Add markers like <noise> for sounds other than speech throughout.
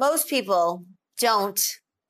most people don't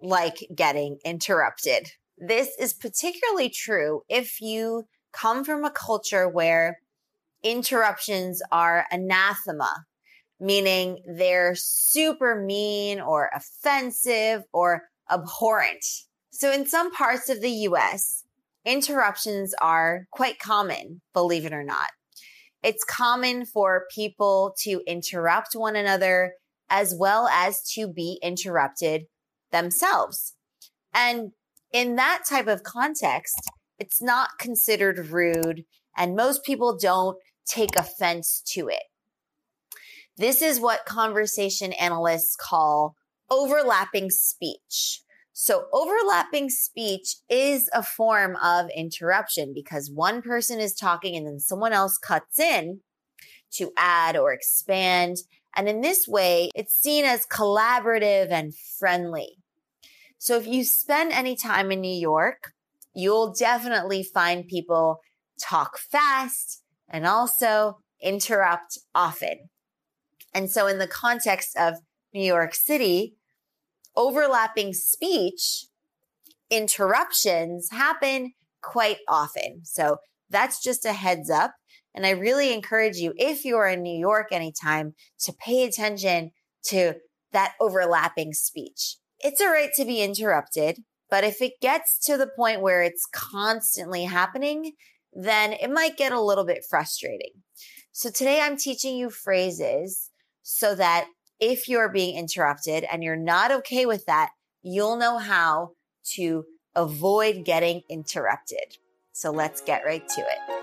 like getting interrupted. This is particularly true if you come from a culture where interruptions are anathema, meaning they're super mean or offensive or abhorrent. So in some parts of the US, interruptions are quite common, believe it or not. It's common for people to interrupt one another as well as to be interrupted themselves. And in that type of context, it's not considered rude and most people don't take offense to it. This is what conversation analysts call overlapping speech. So overlapping speech is a form of interruption because one person is talking and then someone else cuts in to add or expand and in this way, it's seen as collaborative and friendly. So if you spend any time in New York, you'll definitely find people talk fast and also interrupt often. And so in the context of New York City, overlapping speech interruptions happen quite often. So that's just a heads up. And I really encourage you, if you're in New York anytime, to pay attention to that overlapping speech. It's all right to be interrupted, but if it gets to the point where it's constantly happening, then it might get a little bit frustrating. So today I'm teaching you phrases so that if you're being interrupted and you're not okay with that, you'll know how to avoid getting interrupted. So let's get right to it.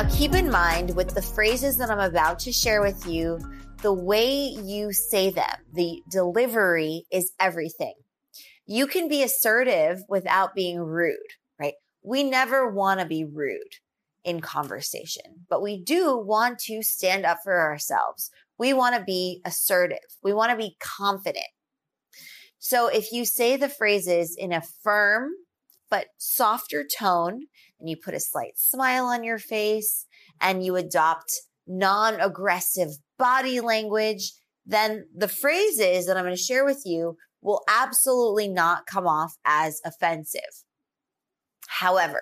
Now, keep in mind with the phrases that I'm about to share with you, the way you say them, the delivery is everything. You can be assertive without being rude, right? We never want to be rude in conversation, but we do want to stand up for ourselves. We want to be assertive. We want to be confident. So if you say the phrases in a firm but softer tone and you put a slight smile on your face and you adopt non aggressive body language, then the phrases that I'm going to share with you will absolutely not come off as offensive. However,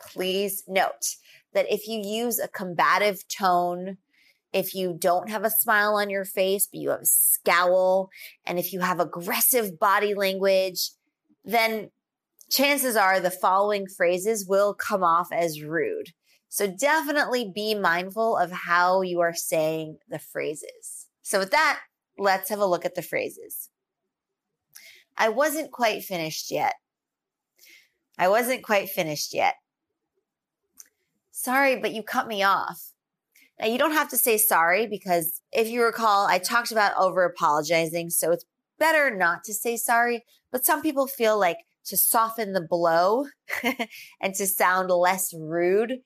please note that if you use a combative tone, if you don't have a smile on your face, but you have a scowl, and if you have aggressive body language, then chances are the following phrases will come off as rude. So definitely be mindful of how you are saying the phrases. So with that, let's have a look at the phrases. I wasn't quite finished yet. I wasn't quite finished yet. Sorry, but you cut me off. Now you don't have to say sorry because if you recall, I talked about over apologizing. So it's better not to say sorry, but some people feel like to soften the blow <laughs> and to sound less rude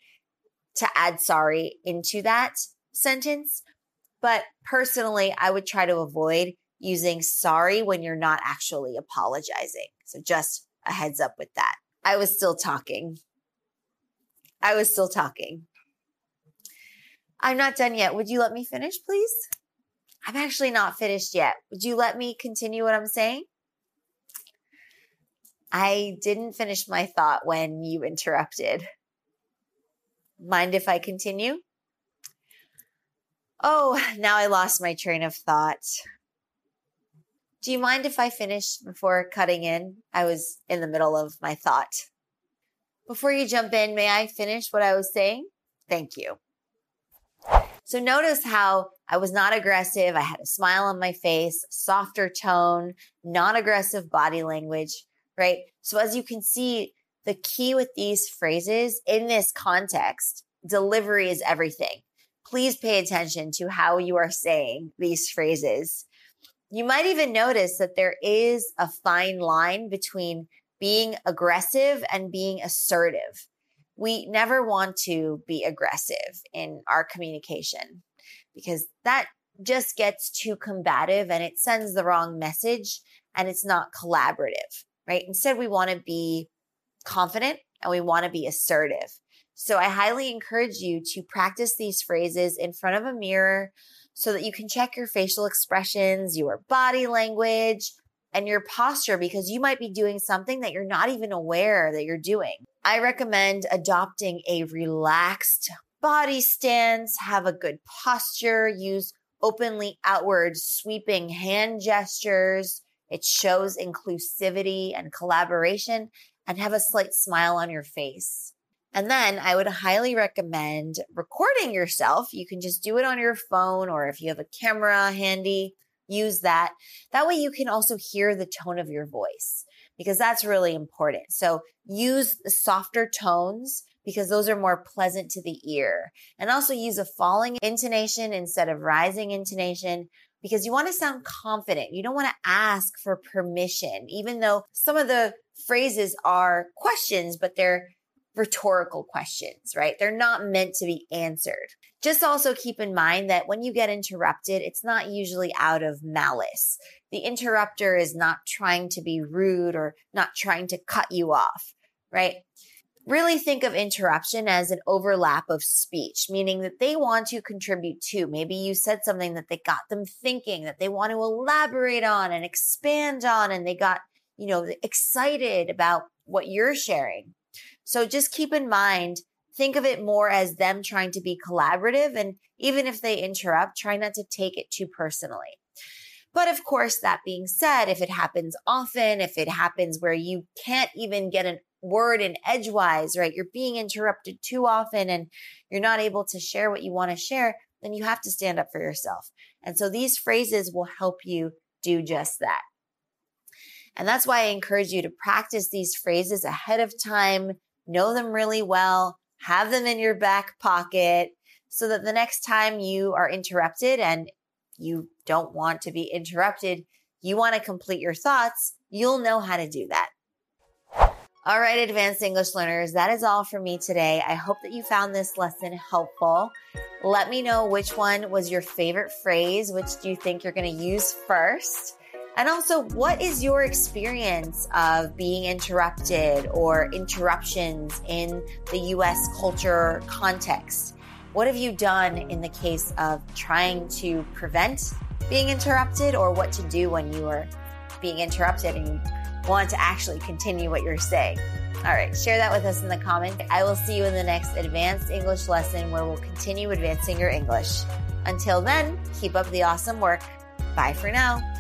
to add sorry into that sentence. But personally, I would try to avoid using sorry when you're not actually apologizing. So just a heads up with that. I was still talking. I was still talking. I'm not done yet. Would you let me finish, please? I'm actually not finished yet. Would you let me continue what I'm saying? I didn't finish my thought when you interrupted. Mind if I continue? Oh, now I lost my train of thought. Do you mind if I finish before cutting in? I was in the middle of my thought. Before you jump in, may I finish what I was saying? Thank you. So notice how I was not aggressive. I had a smile on my face, softer tone, non aggressive body language right? So as you can see, the key with these phrases in this context, delivery is everything. Please pay attention to how you are saying these phrases. You might even notice that there is a fine line between being aggressive and being assertive. We never want to be aggressive in our communication because that just gets too combative and it sends the wrong message and it's not collaborative, right? Instead, we want to be confident and we want to be assertive. So I highly encourage you to practice these phrases in front of a mirror so that you can check your facial expressions, your body language, and your posture because you might be doing something that you're not even aware that you're doing. I recommend adopting a relaxed body stance, have a good posture, use openly outward sweeping hand gestures. It shows inclusivity and collaboration and have a slight smile on your face. And then I would highly recommend recording yourself. You can just do it on your phone or if you have a camera handy, use that. That way you can also hear the tone of your voice because that's really important. So use the softer tones because those are more pleasant to the ear. And also use a falling intonation instead of rising intonation because you want to sound confident. You don't want to ask for permission, even though some of the phrases are questions, but they're rhetorical questions, right? They're not meant to be answered. Just also keep in mind that when you get interrupted, it's not usually out of malice. The interrupter is not trying to be rude or not trying to cut you off, right? Really think of interruption as an overlap of speech, meaning that they want to contribute to. Maybe you said something that they got them thinking, that they want to elaborate on and expand on, and they got, you know, excited about what you're sharing so just keep in mind, think of it more as them trying to be collaborative. And even if they interrupt, try not to take it too personally. But of course, that being said, if it happens often, if it happens where you can't even get a word in edgewise, right? You're being interrupted too often and you're not able to share what you want to share, then you have to stand up for yourself. And so these phrases will help you do just that. And that's why I encourage you to practice these phrases ahead of time, know them really well, have them in your back pocket so that the next time you are interrupted and you don't want to be interrupted, you want to complete your thoughts, you'll know how to do that. All right, advanced English learners, that is all for me today. I hope that you found this lesson helpful. Let me know which one was your favorite phrase. Which do you think you're going to use first? And also, what is your experience of being interrupted or interruptions in the US culture context? What have you done in the case of trying to prevent being interrupted or what to do when you are being interrupted and want to actually continue what you're saying? All right, share that with us in the comments. I will see you in the next advanced English lesson where we'll continue advancing your English. Until then, keep up the awesome work. Bye for now.